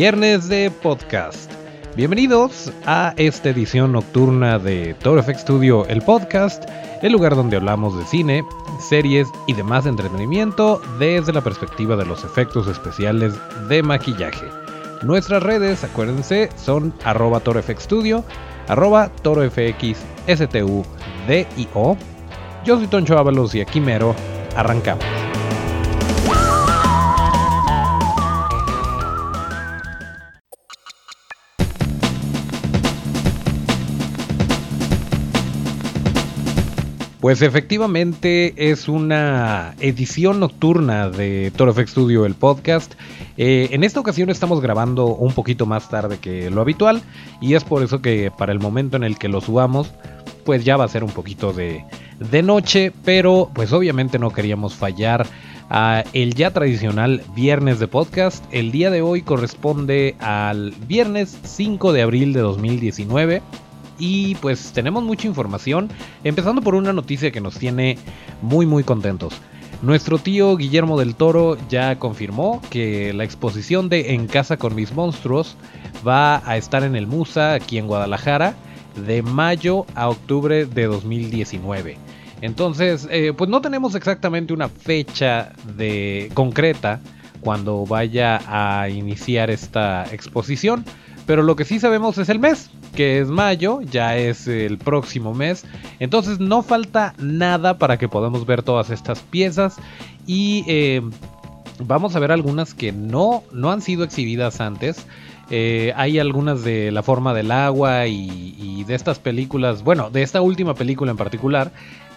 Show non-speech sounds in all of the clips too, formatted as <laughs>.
Viernes de podcast. Bienvenidos a esta edición nocturna de Toro FX Studio, el podcast, el lugar donde hablamos de cine, series y demás entretenimiento desde la perspectiva de los efectos especiales de maquillaje. Nuestras redes, acuérdense, son arroba torofxstudio, arroba torofxstudio. Yo soy Toncho Ábalos y aquí mero, arrancamos. Pues efectivamente es una edición nocturna de Toro FX Studio, el podcast. Eh, en esta ocasión estamos grabando un poquito más tarde que lo habitual y es por eso que para el momento en el que lo subamos, pues ya va a ser un poquito de, de noche, pero pues obviamente no queríamos fallar a el ya tradicional viernes de podcast. El día de hoy corresponde al viernes 5 de abril de 2019 y pues tenemos mucha información, empezando por una noticia que nos tiene muy muy contentos. Nuestro tío Guillermo del Toro ya confirmó que la exposición de En casa con mis monstruos va a estar en el Musa aquí en Guadalajara de mayo a octubre de 2019. Entonces, eh, pues no tenemos exactamente una fecha de concreta cuando vaya a iniciar esta exposición, pero lo que sí sabemos es el mes, que es mayo, ya es el próximo mes. Entonces no falta nada para que podamos ver todas estas piezas. Y eh, vamos a ver algunas que no, no han sido exhibidas antes. Eh, hay algunas de La forma del agua y, de estas películas, bueno, de esta última película en particular,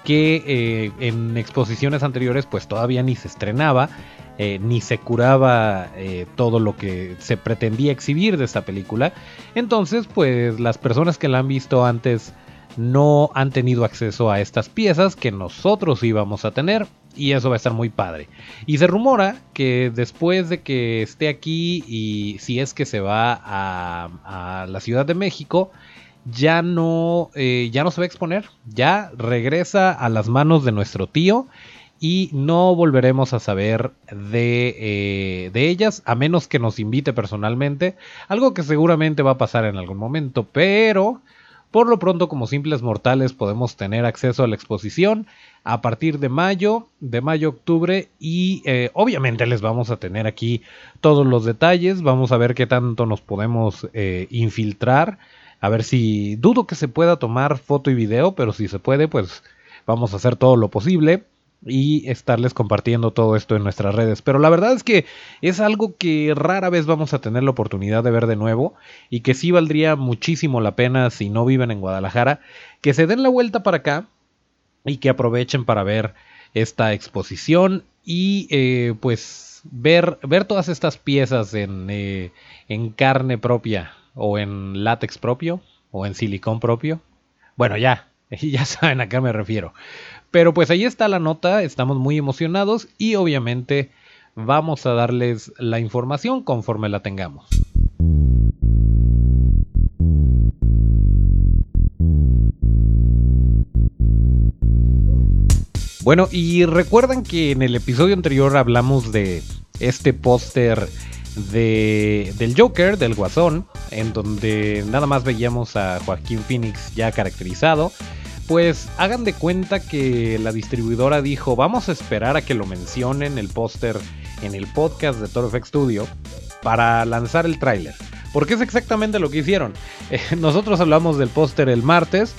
que eh, en exposiciones anteriores pues todavía ni se estrenaba. Eh, ni se curaba eh, todo lo que se pretendía exhibir de esta película. Entonces, pues las personas que la han visto antes no han tenido acceso a estas piezas que nosotros íbamos a tener y eso va a estar muy padre. Y se rumora que después de que esté aquí y si es que se va a, la Ciudad de México, ya no, eh, ya no se va a exponer, ya regresa a las manos de nuestro tío y no volveremos a saber de, eh, de, ellas a menos que nos invite personalmente, algo que seguramente va a pasar en algún momento, pero por lo pronto como simples mortales podemos tener acceso a la exposición a partir de mayo, de mayo octubre y eh, obviamente les vamos a tener aquí todos los detalles, vamos a ver qué tanto nos podemos eh, infiltrar, a ver si dudo que se pueda tomar foto y video, pero si se puede pues vamos a hacer todo lo posible y estarles compartiendo todo esto en nuestras redes. Pero la verdad es que es algo que rara vez vamos a tener la oportunidad de ver de nuevo y que sí valdría muchísimo la pena si no viven en Guadalajara, que se den la vuelta para acá y que aprovechen para ver esta exposición y eh, pues ver, ver todas estas piezas en, eh, en carne propia o en látex propio o en silicón propio. Bueno, ya, <laughs> ya saben a qué me refiero. Pero pues ahí está la nota, estamos muy emocionados y obviamente vamos a darles la información conforme la tengamos. Bueno, y recuerdan que en el episodio anterior hablamos de este póster de, del Joker, del Guasón, en donde nada más veíamos a Joaquín Phoenix ya caracterizado pues hagan de cuenta que la distribuidora dijo, vamos a esperar a que lo mencionen el póster en el podcast de Toro FX Studio para lanzar el tráiler. Porque es exactamente lo que hicieron. <laughs> Eh, nosotros hablamos del póster el martes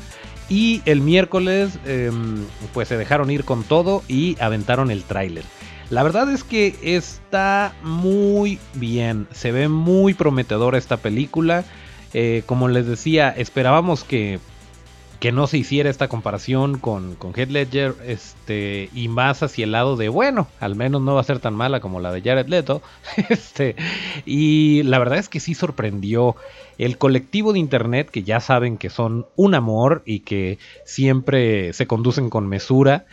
y el miércoles em, pues se dejaron ir con todo y aventaron el tráiler. La verdad es que está muy bien, se ve muy prometedora esta película. Eh, como les decía, esperábamos que que no se hiciera esta comparación con, con Ledger este, y más hacia el lado de, bueno, al menos no va a ser tan mala como la de Jared Leto. <laughs> este, y la verdad es que sí sorprendió el colectivo de internet, que ya saben que son un amor y que siempre se conducen con mesura.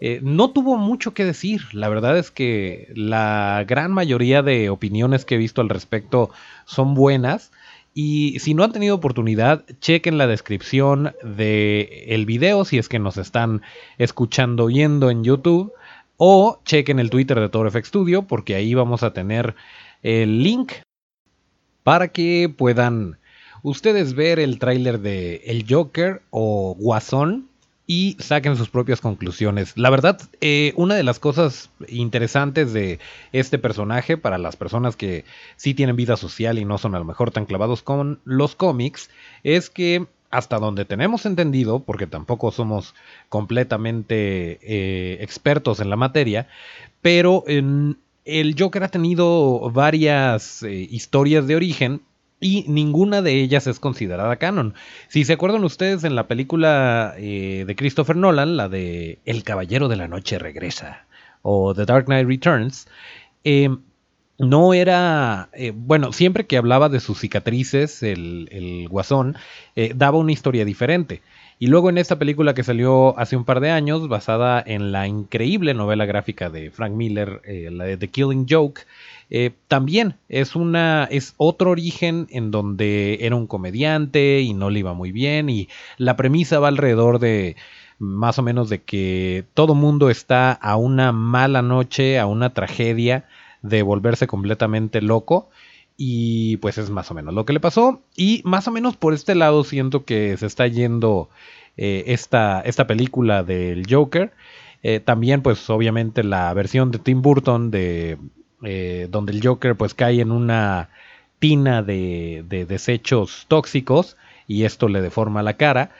Eh, no tuvo mucho que decir. La verdad es que la gran mayoría de opiniones que he visto al respecto son buenas. Y si no han tenido oportunidad, chequen la descripción del el video si es que nos están escuchando viendo en YouTube. O chequen el Twitter de ToroFX Studio porque ahí vamos a tener el link para que puedan ustedes ver el tráiler de El Joker o Guasón y saquen sus propias conclusiones. La verdad, eh, una de las cosas interesantes de este personaje para las personas que sí tienen vida social y no son a lo mejor tan clavados con los cómics es que hasta donde tenemos entendido, porque tampoco somos completamente eh, expertos en la materia, pero en, el Joker ha tenido varias eh, historias de origen y ninguna de ellas es considerada canon. Si se acuerdan ustedes en la película eh, de Christopher Nolan, la de El Caballero de la Noche regresa, o The Dark Knight Returns, eh, no era, eh, bueno, siempre que hablaba de sus cicatrices, el, el guasón, daba una historia diferente. Y luego en esta película que salió hace un par de años, basada en la increíble novela gráfica de Frank Miller, la de The Killing Joke, eh, también es una es otro origen en donde era un comediante y no le iba muy bien y la premisa va alrededor de más o menos de que todo mundo está a una mala noche, a una tragedia de volverse completamente loco y pues es más o menos lo que le pasó y más o menos por este lado siento que se está yendo eh, esta, esta película del Joker. Eh, también pues obviamente la versión de Tim Burton de eh, donde el Joker pues cae en una tina de, desechos tóxicos y esto le deforma la cara.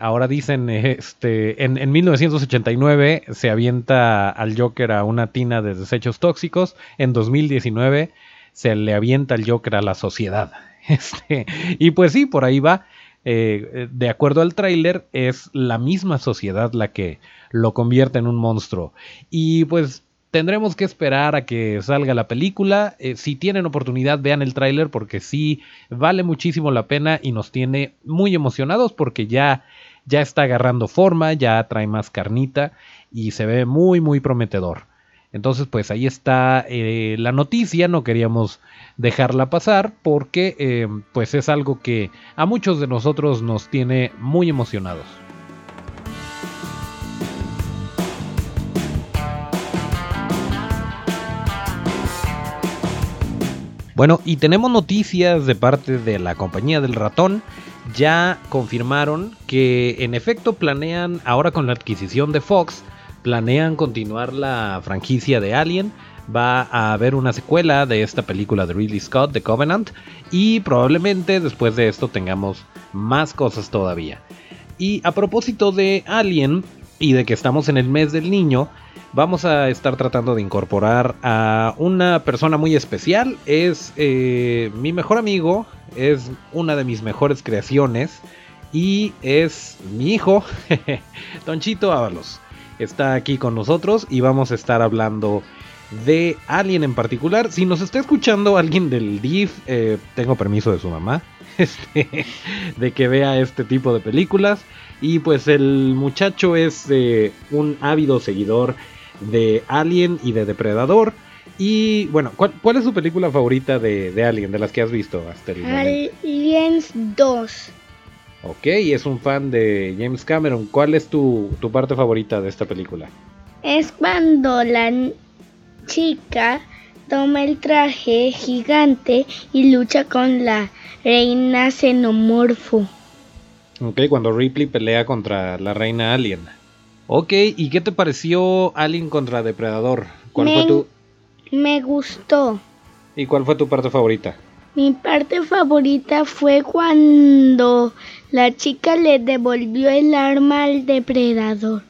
Ahora dicen, <laughs> este, en, 1989 se avienta al Joker a una tina de desechos tóxicos, en 2019 se le avienta al Joker a la sociedad. <laughs> Este, y pues sí, por ahí va. Eh, de acuerdo al tráiler, es la misma sociedad la que lo convierte en un monstruo. Y pues tendremos que esperar a que salga la película. Eh, si tienen oportunidad, vean el tráiler porque sí vale muchísimo la pena y nos tiene muy emocionados porque ya, ya está agarrando forma, ya trae más carnita y se ve muy, muy prometedor. Entonces, pues ahí está eh, la noticia, no queríamos dejarla pasar porque eh, pues es algo que a muchos de nosotros nos tiene muy emocionados. Bueno, y tenemos noticias de parte de la compañía del ratón. Ya confirmaron que en efecto planean, ahora con la adquisición de Fox, planean continuar la franquicia de Alien. Va a haber una secuela de esta película de Ridley Scott, The Covenant, y probablemente después de esto tengamos más cosas todavía. Y a propósito de Alien y de que estamos en el mes del niño, vamos a estar tratando de incorporar a una persona muy especial. Es eh, mi mejor amigo, es una de mis mejores creaciones y es mi hijo, <laughs> Tonchito Ábalos. Está aquí con nosotros y vamos a estar hablando de Alien en particular. Si nos está escuchando alguien del DIF, eh, tengo permiso de su mamá <laughs> este, de que vea este tipo de películas. Y pues el muchacho es eh, un ávido seguidor de Alien y de Depredador. Y bueno, ¿cuál, es su película favorita de, Alien, de las que has visto hasta el momento? Aliens 2. Ok, es un fan de James Cameron. ¿Cuál es tu, tu parte favorita de esta película? Es cuando la chica toma el traje gigante y lucha con la reina xenomorfo. Ok, cuando Ripley pelea contra la reina alien. Ok, ¿y qué te pareció Alien contra Depredador? ¿Cuál me, fue tu... Me gustó. ¿Y cuál fue tu parte favorita? Mi parte favorita fue cuando la chica le devolvió el arma al depredador.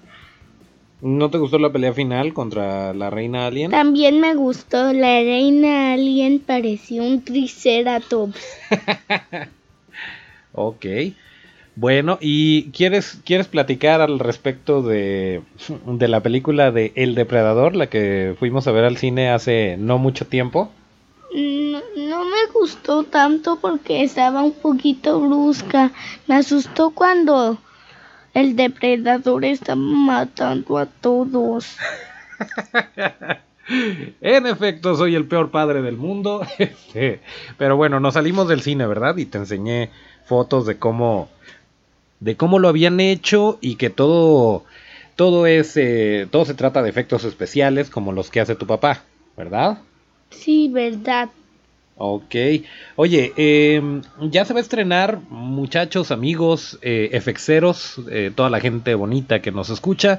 ¿No te gustó la pelea final contra la reina alien? También me gustó. La reina alien pareció un triceratops. <laughs> ok. Bueno, ¿y quieres, quieres platicar al respecto de, de la película de El Depredador, la que fuimos a ver al cine hace no mucho tiempo? No, me gustó tanto porque estaba un poquito brusca. Me asustó cuando el depredador estaba matando a todos. <laughs> en efecto, soy el peor padre del mundo. <laughs> Este, pero bueno, nos salimos del cine, ¿verdad? Y te enseñé fotos de cómo de cómo lo habían hecho y que todo todo es eh, todo se trata de efectos especiales como los que hace tu papá, ¿verdad? Sí, verdad. Ok. Oye, em, ya se va a estrenar, muchachos, amigos, eh, FXeros, eh, toda la gente bonita que nos escucha.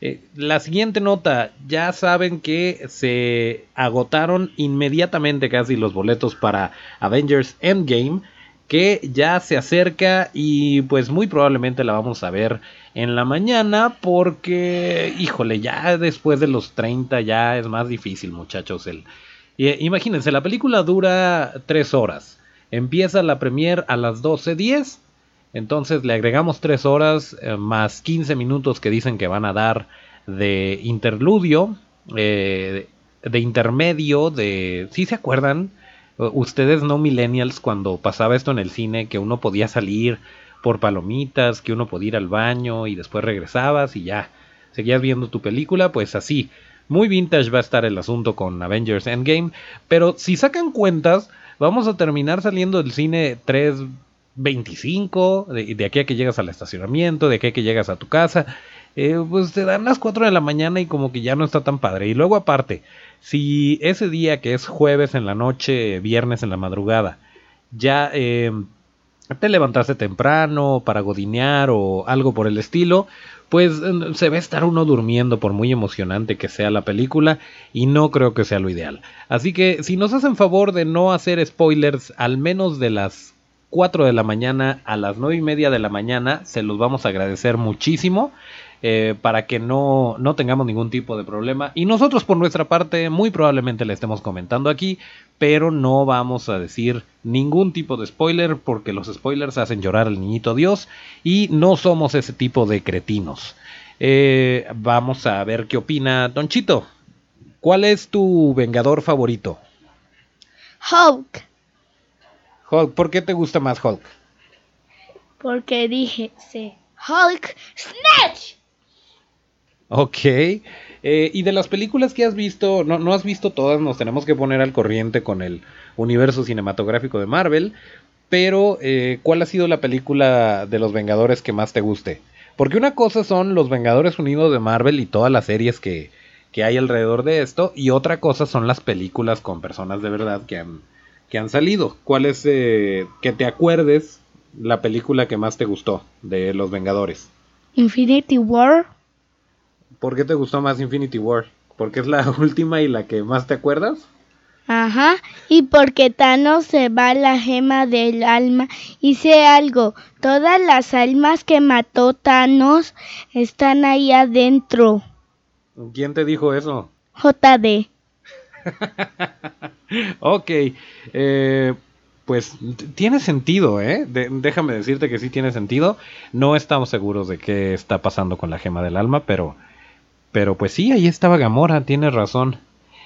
Eh, la siguiente nota, ya saben que se agotaron inmediatamente casi los boletos para Avengers Endgame, que ya se acerca y pues muy probablemente la vamos a ver en la mañana porque, híjole, ya después de los 30 ya es más difícil muchachos el imagínense, la película dura 3 horas. Empieza la premier a las 12.10. Entonces le agregamos 3 horas eh, más 15 minutos que dicen que van a dar de interludio, eh, de intermedio, de... ¿Sí se acuerdan? Ustedes no millennials cuando pasaba esto en el cine, que uno podía salir por palomitas, que uno podía ir al baño y después regresabas y ya, seguías viendo tu película, pues así. Muy vintage va a estar el asunto con Avengers Endgame. Pero si sacan cuentas, vamos a terminar saliendo del cine 3.25. De, de aquí a que llegas al estacionamiento, de aquí a que llegas a tu casa. Eh, pues te dan las 4 de la mañana y como que ya no está tan padre. Y luego aparte, si ese día que es jueves en la noche, viernes en la madrugada, ya eh, te levantaste temprano para godinear o algo por el estilo, pues se va a estar uno durmiendo por muy emocionante que sea la película y no creo que sea lo ideal. Así que si nos hacen favor de no hacer spoilers al menos de las 4 de la mañana a las 9 y media de la mañana, se los vamos a agradecer muchísimo. Eh, para que no, no tengamos ningún tipo de problema. Y nosotros por nuestra parte muy probablemente le estemos comentando aquí, pero no vamos a decir ningún tipo de spoiler porque los spoilers hacen llorar al niñito Dios y no somos ese tipo de cretinos. Eh, vamos a ver qué opina Don Chito. ¿Cuál es tu vengador favorito? Hulk. Hulk, ¿por qué te gusta más Hulk? Porque dije, sí. Hulk Snatch. Ok. Eh, y de las películas que has visto, no, no has visto todas, nos tenemos que poner al corriente con el universo cinematográfico de Marvel. Pero, eh, ¿cuál ha sido la película de los Vengadores que más te guste? Porque una cosa son los Vengadores Unidos de Marvel y todas las series que, que hay alrededor de esto. Y otra cosa son las películas con personas de verdad que han, que han salido. ¿Cuál es eh, que te acuerdes la película que más te gustó de los Vengadores? Infinity War. ¿Por qué te gustó más Infinity War? ¿Porque es la <laughs> última y la que más te acuerdas? Ajá, y porque Thanos se va la gema del alma. Hice algo, todas las almas que mató Thanos están ahí adentro. ¿Quién te dijo eso? JD. <laughs> ok, eh, pues tiene sentido, ¿eh? déjame decirte que sí tiene sentido. No estamos seguros de qué está pasando con la gema del alma, pero pero pues sí, ahí estaba Gamora, tienes razón.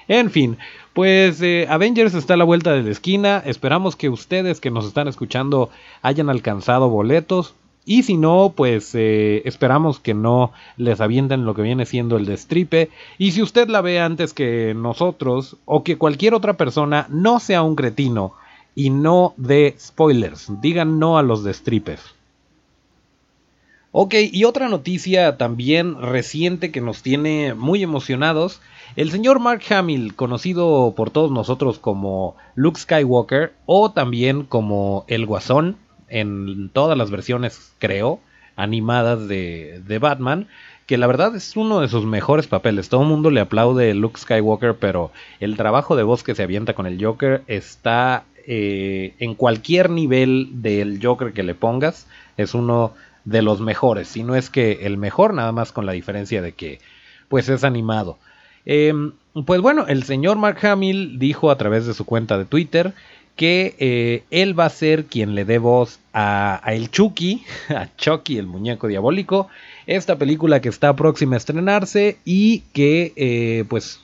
En fin, pues eh, Avengers está a la vuelta de la esquina. Esperamos que ustedes que nos están escuchando hayan alcanzado boletos. Y si no, pues eh, esperamos que no les avienten lo que viene siendo el destripe. Y si usted la ve antes que nosotros o que cualquier otra persona, no sea un cretino y no de spoilers. Digan no a los destripes. Ok, y otra noticia también reciente que nos tiene muy emocionados. El señor Mark Hamill, conocido por todos nosotros como Luke Skywalker o también como el Guasón en todas las versiones, creo, animadas de, Batman, que la verdad es uno de sus mejores papeles. Todo el mundo le aplaude Luke Skywalker, pero el trabajo de voz que se avienta con el Joker está eh, en cualquier nivel del Joker que le pongas. Es uno de los mejores, si no es que el mejor, nada más con la diferencia de que pues es animado. Em, pues bueno, el señor Mark Hamill dijo a través de su cuenta de Twitter que eh, él va a ser quien le dé voz a, el Chucky, <laughs> a Chucky, el muñeco diabólico, esta película que está próxima a estrenarse y que eh, pues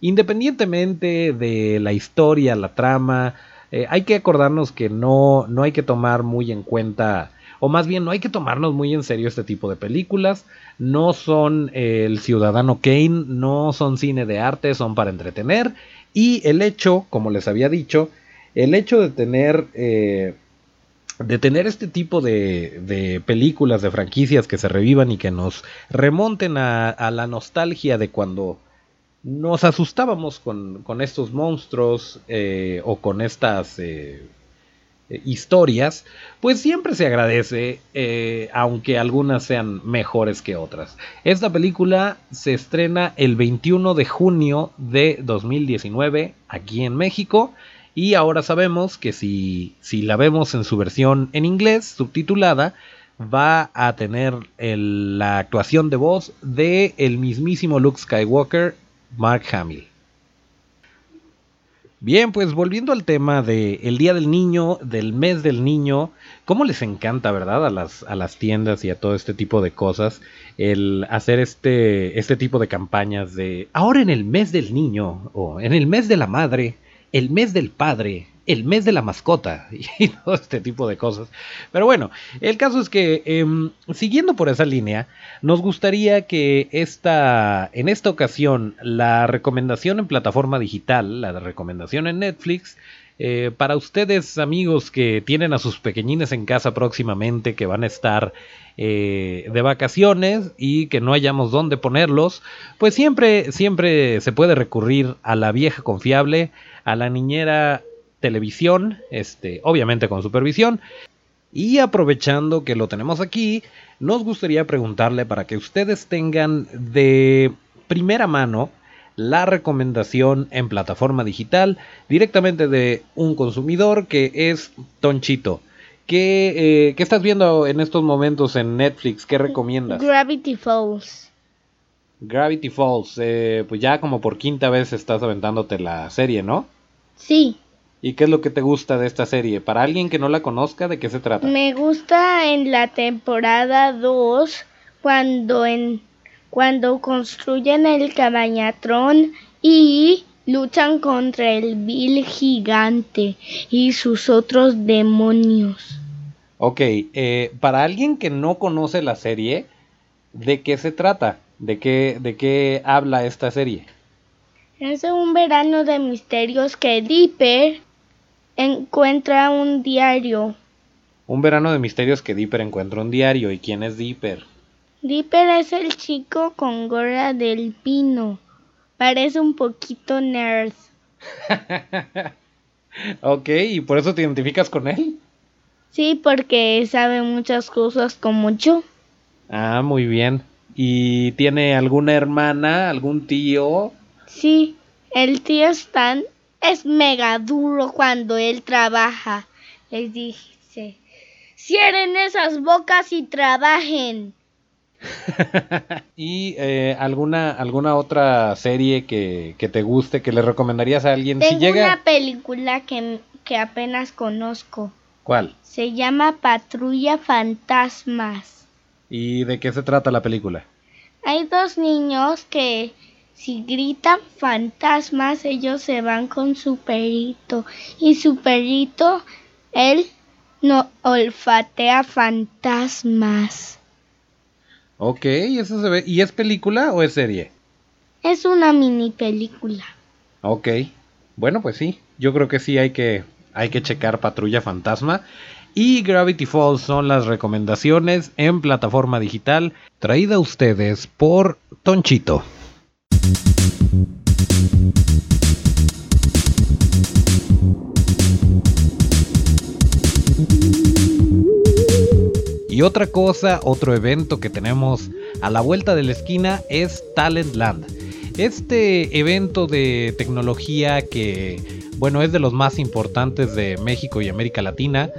independientemente de la historia, la trama, eh, hay que acordarnos que no, no hay que tomar muy en cuenta o más bien no hay que tomarnos muy en serio este tipo de películas, no son el ciudadano Kane, no son cine de arte, son para entretener, y el hecho, como les había dicho, el hecho de tener... Eh, de tener este tipo de, películas, de franquicias que se revivan y que nos remonten a, la nostalgia de cuando nos asustábamos con, estos monstruos eh, o con estas eh, eh, historias, pues siempre se agradece, aunque algunas sean mejores que otras. Esta película se estrena el 21 de junio de 2019 aquí en México. Y ahora sabemos que si, si la vemos en su versión en inglés, subtitulada, va a tener la actuación de voz de el mismísimo Luke Skywalker Mark Hamill. Bien, pues volviendo al tema del Día del Niño, del mes del niño, cómo les encanta, ¿verdad? A las, a las tiendas y a todo este tipo de cosas, el hacer este, este tipo de campañas de ahora en el mes del niño, o en el mes de la madre, el mes del padre, el mes de la mascota <laughs> y todo este tipo de cosas. Pero bueno, el caso es que em, siguiendo por esa línea, nos gustaría que esta, en esta ocasión la recomendación en plataforma digital, la recomendación en Netflix, eh, para ustedes amigos que tienen a sus pequeñines en casa próximamente, que van a estar eh, de vacaciones y que no hayamos dónde ponerlos, pues siempre, siempre se puede recurrir a la vieja confiable, a la niñera televisión, este, obviamente con supervisión. Y aprovechando que lo tenemos aquí, nos gustaría preguntarle para que ustedes tengan de primera mano la recomendación en plataforma digital directamente de un consumidor que es Tonchito. ¿Qué, eh, ¿qué estás viendo en estos momentos en Netflix? ¿Qué recomiendas? Gravity Falls. Gravity Falls, eh, pues ya como por quinta vez estás aventándote la serie, ¿no? Sí. ¿Y qué es lo que te gusta de esta serie? Para alguien que no la conozca, ¿de qué se trata? Me gusta en la temporada 2 cuando en cuando construyen el cabañatrón y luchan contra el vil gigante y sus otros demonios. Ok, eh, para alguien que no conoce la serie, ¿de qué se trata? ¿De qué, de qué habla esta serie? Es un verano de misterios que Dipper encuentra un diario. Un verano de misterios que Dipper encuentra un diario. ¿Y quién es Dipper? Dipper es el chico con gorra del pino. Parece un poquito nerd. <laughs> ok, ¿y por eso te identificas con él? Sí, porque sabe muchas cosas como yo. Ah, muy bien. ¿Y tiene alguna hermana, algún tío? Sí, el tío Stan es mega duro cuando él trabaja. Les dice, cierren esas bocas y trabajen. <laughs> ¿Y eh, alguna, alguna otra serie que, te guste, que le recomendarías a alguien? Tengo si llega... una película que, que apenas conozco. ¿Cuál? Se llama Patrulla Fantasmas. ¿Y de qué se trata la película? Hay dos niños que si gritan fantasmas, ellos se van con su perrito. Y su perrito, él no olfatea fantasmas. Ok, eso se ve. ¿Y es película o es serie? Es una mini película. Ok. Bueno, pues sí. Yo creo que sí hay que, hay que checar Patrulla Fantasma. Y Gravity Falls son las recomendaciones en plataforma digital traída a ustedes por Tonchito. Y otra cosa, otro evento que tenemos a la vuelta de la esquina es Talentland. Este evento de tecnología que, bueno, es de los más importantes de México y América Latina,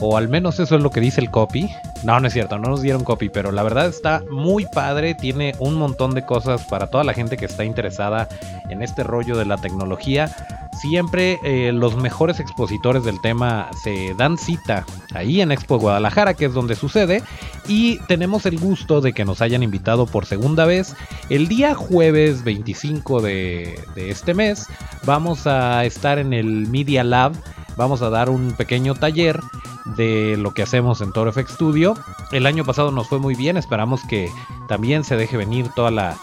o al menos eso es lo que dice el copy. No, no es cierto, no nos dieron copy, pero la verdad está muy padre, tiene un montón de cosas para toda la gente que está interesada en este rollo de la tecnología. Siempre eh, los mejores expositores del tema se dan cita ahí en Expo Guadalajara, que es donde sucede, y tenemos el gusto de que nos hayan invitado por segunda vez. El día jueves 25 de, de este mes vamos a estar en el Media Lab vamos a dar un pequeño taller de lo que hacemos en Toro FX Studio. El año pasado nos fue muy bien, esperamos que también se deje venir toda la,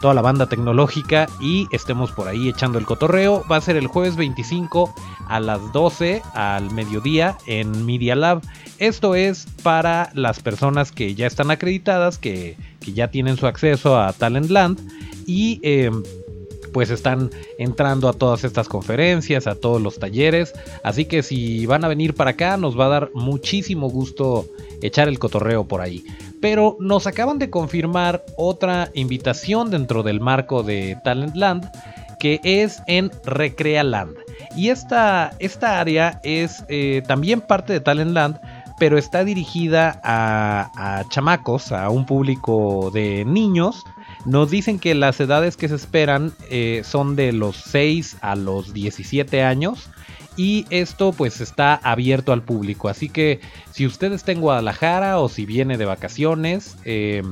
toda la banda tecnológica y estemos por ahí echando el cotorreo. Va a ser el jueves 25 a las 12 al mediodía en Media Lab. Esto es para las personas que ya están acreditadas, que, ya tienen su acceso a Talentland y... Eh, pues están entrando a todas estas conferencias, a todos los talleres. Así que si van a venir para acá, nos va a dar muchísimo gusto echar el cotorreo por ahí. Pero nos acaban de confirmar otra invitación dentro del marco de Talentland, que es en Recrealand. Y esta, esta área es eh, también parte de Talentland, pero está dirigida a, chamacos, a un público de niños. Nos dicen que las edades que se esperan eh, son de los 6 a los 17 años. Y esto pues está abierto al público. Así que si usted está en Guadalajara o si viene de vacaciones, eh,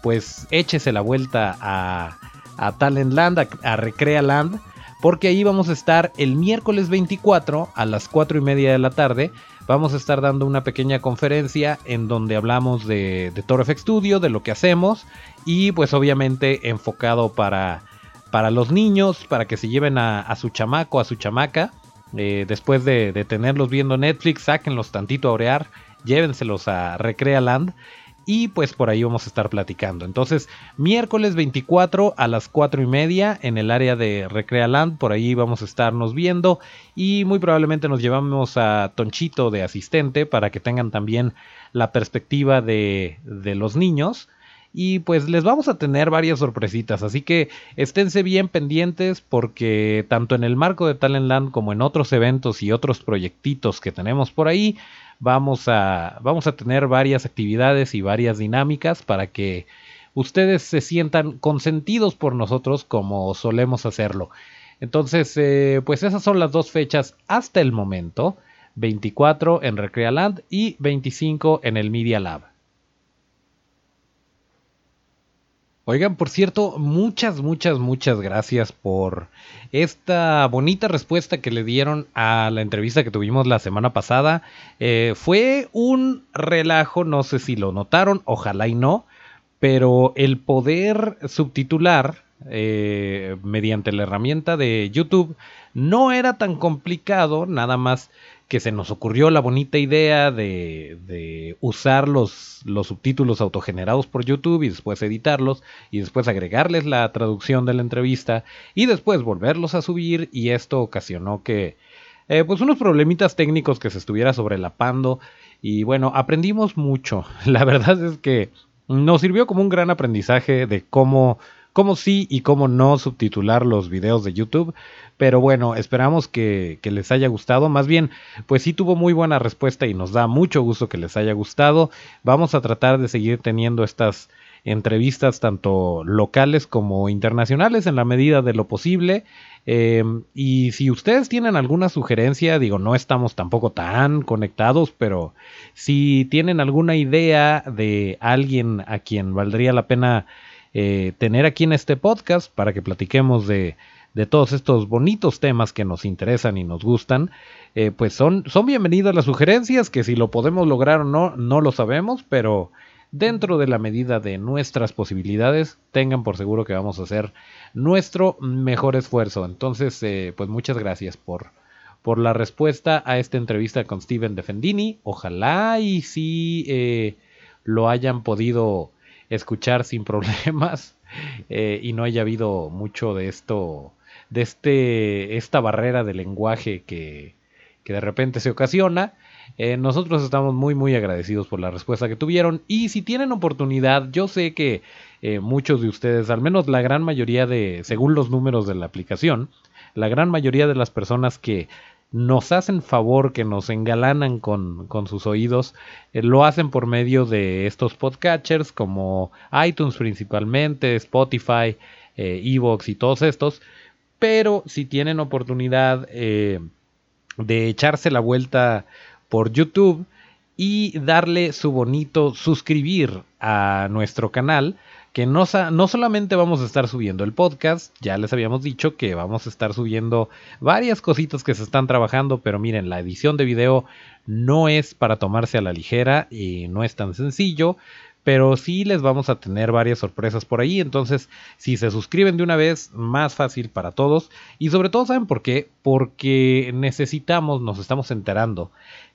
pues échese la vuelta a, a Talentland, a, a Recrealand. Porque ahí vamos a estar el miércoles 24 a las 4 y media de la tarde vamos a estar dando una pequeña conferencia en donde hablamos de, de Toro FX Studio, de lo que hacemos y pues obviamente enfocado para, para los niños, para que se lleven a, su chamaco, a su chamaca. Eh, después de, tenerlos viendo Netflix, sáquenlos tantito a orear, llévenselos a Recrealand y pues por ahí vamos a estar platicando. Entonces, miércoles 24 a las 4 y media en el área de Recrealand, por ahí vamos a estarnos viendo y muy probablemente nos llevamos a Tonchito de asistente para que tengan también la perspectiva de, de los niños. Y pues les vamos a tener varias sorpresitas, así que esténse bien pendientes porque tanto en el marco de Talentland como en otros eventos y otros proyectitos que tenemos por ahí, vamos a, vamos a tener varias actividades y varias dinámicas para que ustedes se sientan consentidos por nosotros como solemos hacerlo. Entonces, eh, pues esas son las dos fechas hasta el momento. 24 en Recrealand y 25 en el Media Lab. Oigan, por cierto, muchas, muchas, muchas gracias por esta bonita respuesta que le dieron a la entrevista que tuvimos la semana pasada. Eh, fue un relajo, no sé si lo notaron, ojalá y no, pero el poder subtitular eh, mediante la herramienta de YouTube no era tan complicado, nada más que se nos ocurrió la bonita idea de, usar los, los, subtítulos autogenerados por YouTube y después editarlos y después agregarles la traducción de la entrevista y después volverlos a subir y esto ocasionó que eh, pues unos problemitas técnicos que se estuviera sobrelapando y bueno aprendimos mucho. <laughs> La verdad es que nos sirvió como un gran aprendizaje de cómo cómo sí y cómo no subtitular los videos de YouTube. Pero bueno, esperamos que, les haya gustado. Más bien, pues sí tuvo muy buena respuesta y nos da mucho gusto que les haya gustado. Vamos a tratar de seguir teniendo estas entrevistas tanto locales como internacionales en la medida de lo posible. Em, y si ustedes tienen alguna sugerencia, digo, no estamos tampoco tan conectados, pero si tienen alguna idea de alguien a quien valdría la pena eh, tener aquí en este podcast para que platiquemos de, todos estos bonitos temas que nos interesan y nos gustan, eh, pues son, son bienvenidas las sugerencias, que si lo podemos lograr o no, no lo sabemos, pero dentro de la medida de nuestras posibilidades, tengan por seguro que vamos a hacer nuestro mejor esfuerzo. Entonces, eh, pues muchas gracias por, por la respuesta a esta entrevista con Steven Defendini. Ojalá y si lo hayan podido escuchar sin problemas <laughs> eh, y no haya habido mucho de esto, de este, esta barrera de lenguaje que, que de repente se ocasiona. Eh, nosotros estamos muy muy agradecidos por la respuesta que tuvieron y si tienen oportunidad, yo sé que eh, muchos de ustedes, al menos la gran mayoría de, según los números de la aplicación, la gran mayoría de las personas que nos hacen favor, que nos engalanan con, con sus oídos, eh, lo hacen por medio de estos podcatchers como iTunes principalmente, Spotify, eh, Evox y todos estos. Pero si tienen oportunidad eh, de echarse la vuelta por YouTube y darle su bonito suscribir a nuestro canal, que no, no, solamente vamos a estar subiendo el podcast, ya les habíamos dicho que vamos a estar subiendo varias cositas que se están trabajando, pero miren, la edición de video no es para tomarse a la ligera y no es tan sencillo, pero sí les vamos a tener varias sorpresas por ahí, entonces si se suscriben de una vez, más fácil para todos y sobre todo, ¿saben por qué? Porque necesitamos, nos estamos enterando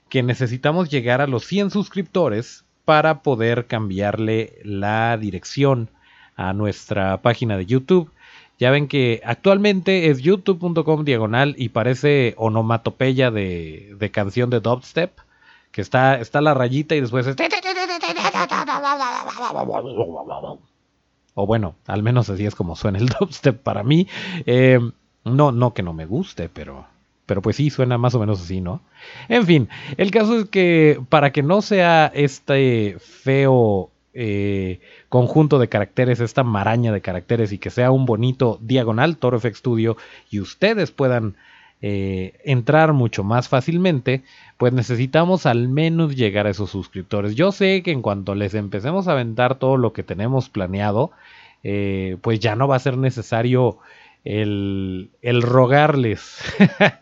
que necesitamos llegar a los 100 suscriptores para poder cambiarle la dirección a nuestra página de YouTube. Ya ven que actualmente es youtube.com diagonal y parece onomatopeya de, de canción de dubstep, que está, está la rayita y después es... O bueno, al menos así es como suena el <laughs> dubstep para mí. Eh, no, no que no me guste, pero, pero pues sí suena más o menos así, ¿no? En fin, el caso es que para que no sea este feo eh, conjunto de caracteres, esta maraña de caracteres y que sea un bonito diagonal Toro FX Studio y ustedes puedan eh, entrar mucho más fácilmente, pues necesitamos al menos llegar a esos suscriptores. Yo sé que en cuanto les empecemos a aventar todo lo que tenemos planeado, eh, pues ya no va a ser necesario el, rogarles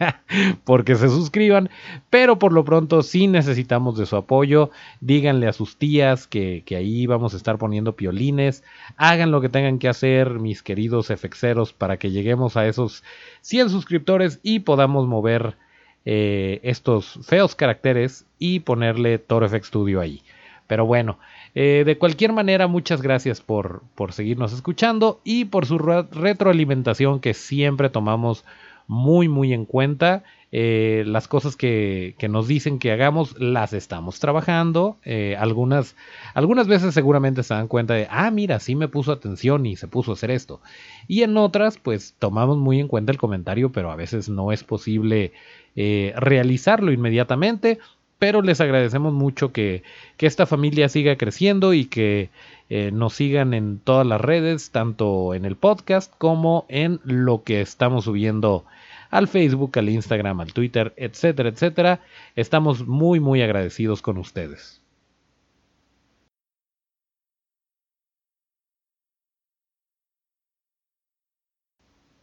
<laughs> porque se suscriban, pero por lo pronto sí necesitamos de su apoyo. Díganle a sus tías que, ahí vamos a estar poniendo piolines. Hagan lo que tengan que hacer, mis queridos efexeros, para que lleguemos a esos 100 suscriptores y podamos mover eh, estos feos caracteres y ponerle Toro FX Studio ahí. Pero bueno, eh, de cualquier manera, muchas gracias por, por seguirnos escuchando y por su retroalimentación que siempre tomamos muy, muy en cuenta. Eh, las cosas que, que, nos dicen que hagamos las estamos trabajando. Eh, algunas, algunas veces seguramente se dan cuenta de, ah, mira, sí me puso atención y se puso a hacer esto. Y en otras, pues tomamos muy en cuenta el comentario, pero a veces no es posible realizarlo inmediatamente pero les agradecemos mucho que, esta familia siga creciendo y que eh, nos sigan en todas las redes, tanto en el podcast como en lo que estamos subiendo al Facebook, al Instagram, al Twitter, etcétera, etcétera. Estamos muy, muy agradecidos con ustedes.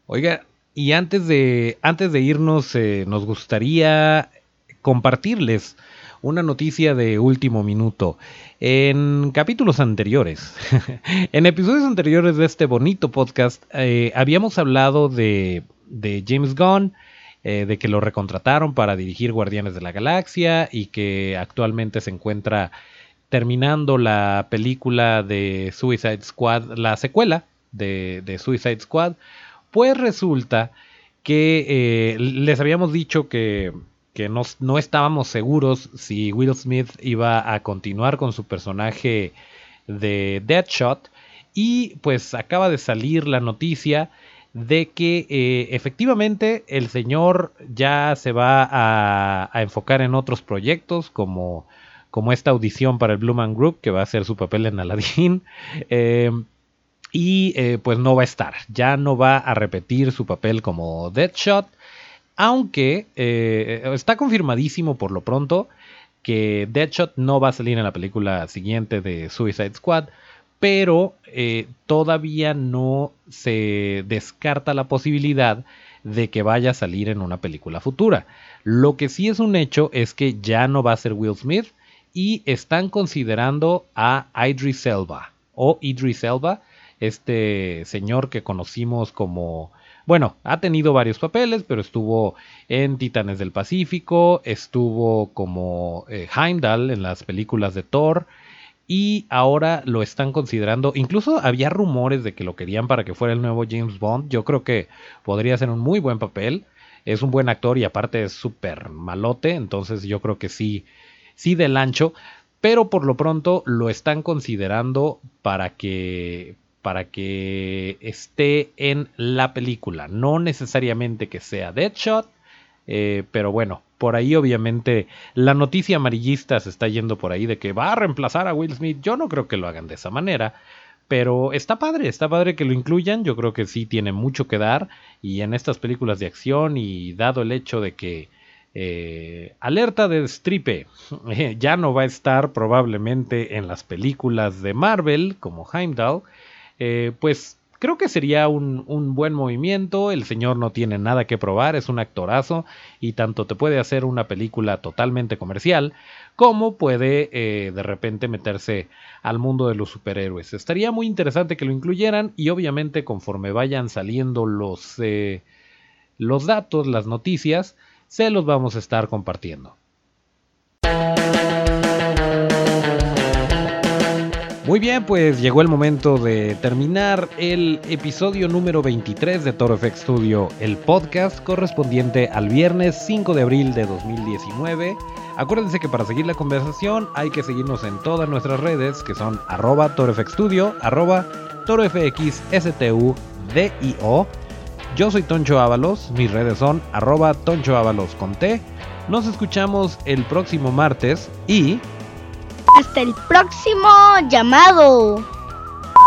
Oiga, y antes de, antes de irnos, eh, nos gustaría compartirles una noticia de último minuto. En capítulos anteriores, <laughs> en episodios anteriores de este bonito podcast, eh, habíamos hablado de, James Gunn, eh, de que lo recontrataron para dirigir Guardianes de la Galaxia y que actualmente se encuentra terminando la película de Suicide Squad, la secuela de, Suicide Squad. Pues resulta que eh, les habíamos dicho que que no, estábamos seguros si Will Smith iba a continuar con su personaje de Deadshot. Y pues acaba de salir la noticia de que eh, efectivamente el señor ya se va a, enfocar en otros proyectos como, como, esta audición para el Blue Man Group que va a ser su papel en Aladdin. <laughs> Em, y eh, pues no va a estar, ya no va a repetir su papel como Deadshot aunque eh, está confirmadísimo por lo pronto que Deadshot no va a salir en la película siguiente de Suicide Squad, pero eh, todavía no se descarta la posibilidad de que vaya a salir en una película futura. Lo que sí es un hecho es que ya no va a ser Will Smith y están considerando a Idris Elba o Idris Elba, este señor que conocimos como bueno, ha tenido varios papeles, pero estuvo en Titanes del Pacífico, estuvo como eh, Heimdall en las películas de Thor y ahora lo están considerando. Incluso había rumores de que lo querían para que fuera el nuevo James Bond. Yo creo que podría ser un muy buen papel. Es un buen actor y aparte es súper malote, entonces yo creo que sí, sí del ancho. Pero por lo pronto lo están considerando para que para que esté en la película. No necesariamente que sea Deadshot, eh, pero bueno, por ahí obviamente la noticia amarillista se está yendo por ahí de que va a reemplazar a Will Smith. Yo no creo que lo hagan de esa manera. Pero está padre, está padre que lo incluyan. Yo creo que sí tiene mucho que dar. Y en estas películas de acción, y dado el hecho de que eh, alerta de stripe <laughs> ya no va a estar probablemente en las películas de Marvel como Heimdall. Eh, pues creo que sería un, buen movimiento. El señor no tiene nada que probar, es un actorazo y tanto te puede hacer una película totalmente comercial como puede eh, de repente meterse al mundo de los superhéroes. Estaría muy interesante que lo incluyeran y obviamente conforme vayan saliendo los, eh, los datos, las noticias, se los vamos a estar compartiendo. Muy bien, pues llegó el momento de terminar el episodio número 23 de Toro FX Studio, el podcast correspondiente al viernes 5 de abril de 2019. Acuérdense que para seguir la conversación hay que seguirnos en todas nuestras redes, que son arroba torofxstudio, arroba torofxstudio. Yo soy Toncho Ábalos, mis redes son arroba Toncho Ábalos con T. Nos escuchamos el próximo martes y... Hasta el próximo llamado.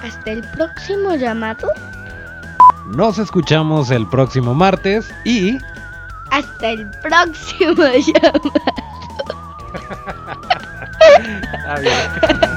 Hasta el próximo llamado. Nos escuchamos el próximo martes y... Hasta el próximo <laughs> llamado. <laughs> Adiós.